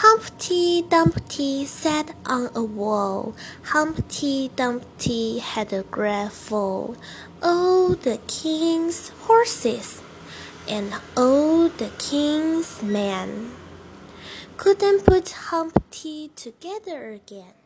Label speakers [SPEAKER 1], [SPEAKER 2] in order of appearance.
[SPEAKER 1] Humpty Dumpty sat on a wall. Humpty Dumpty had a great fall. All oh, the king's horses and all the king's men couldn't put Humpty together again.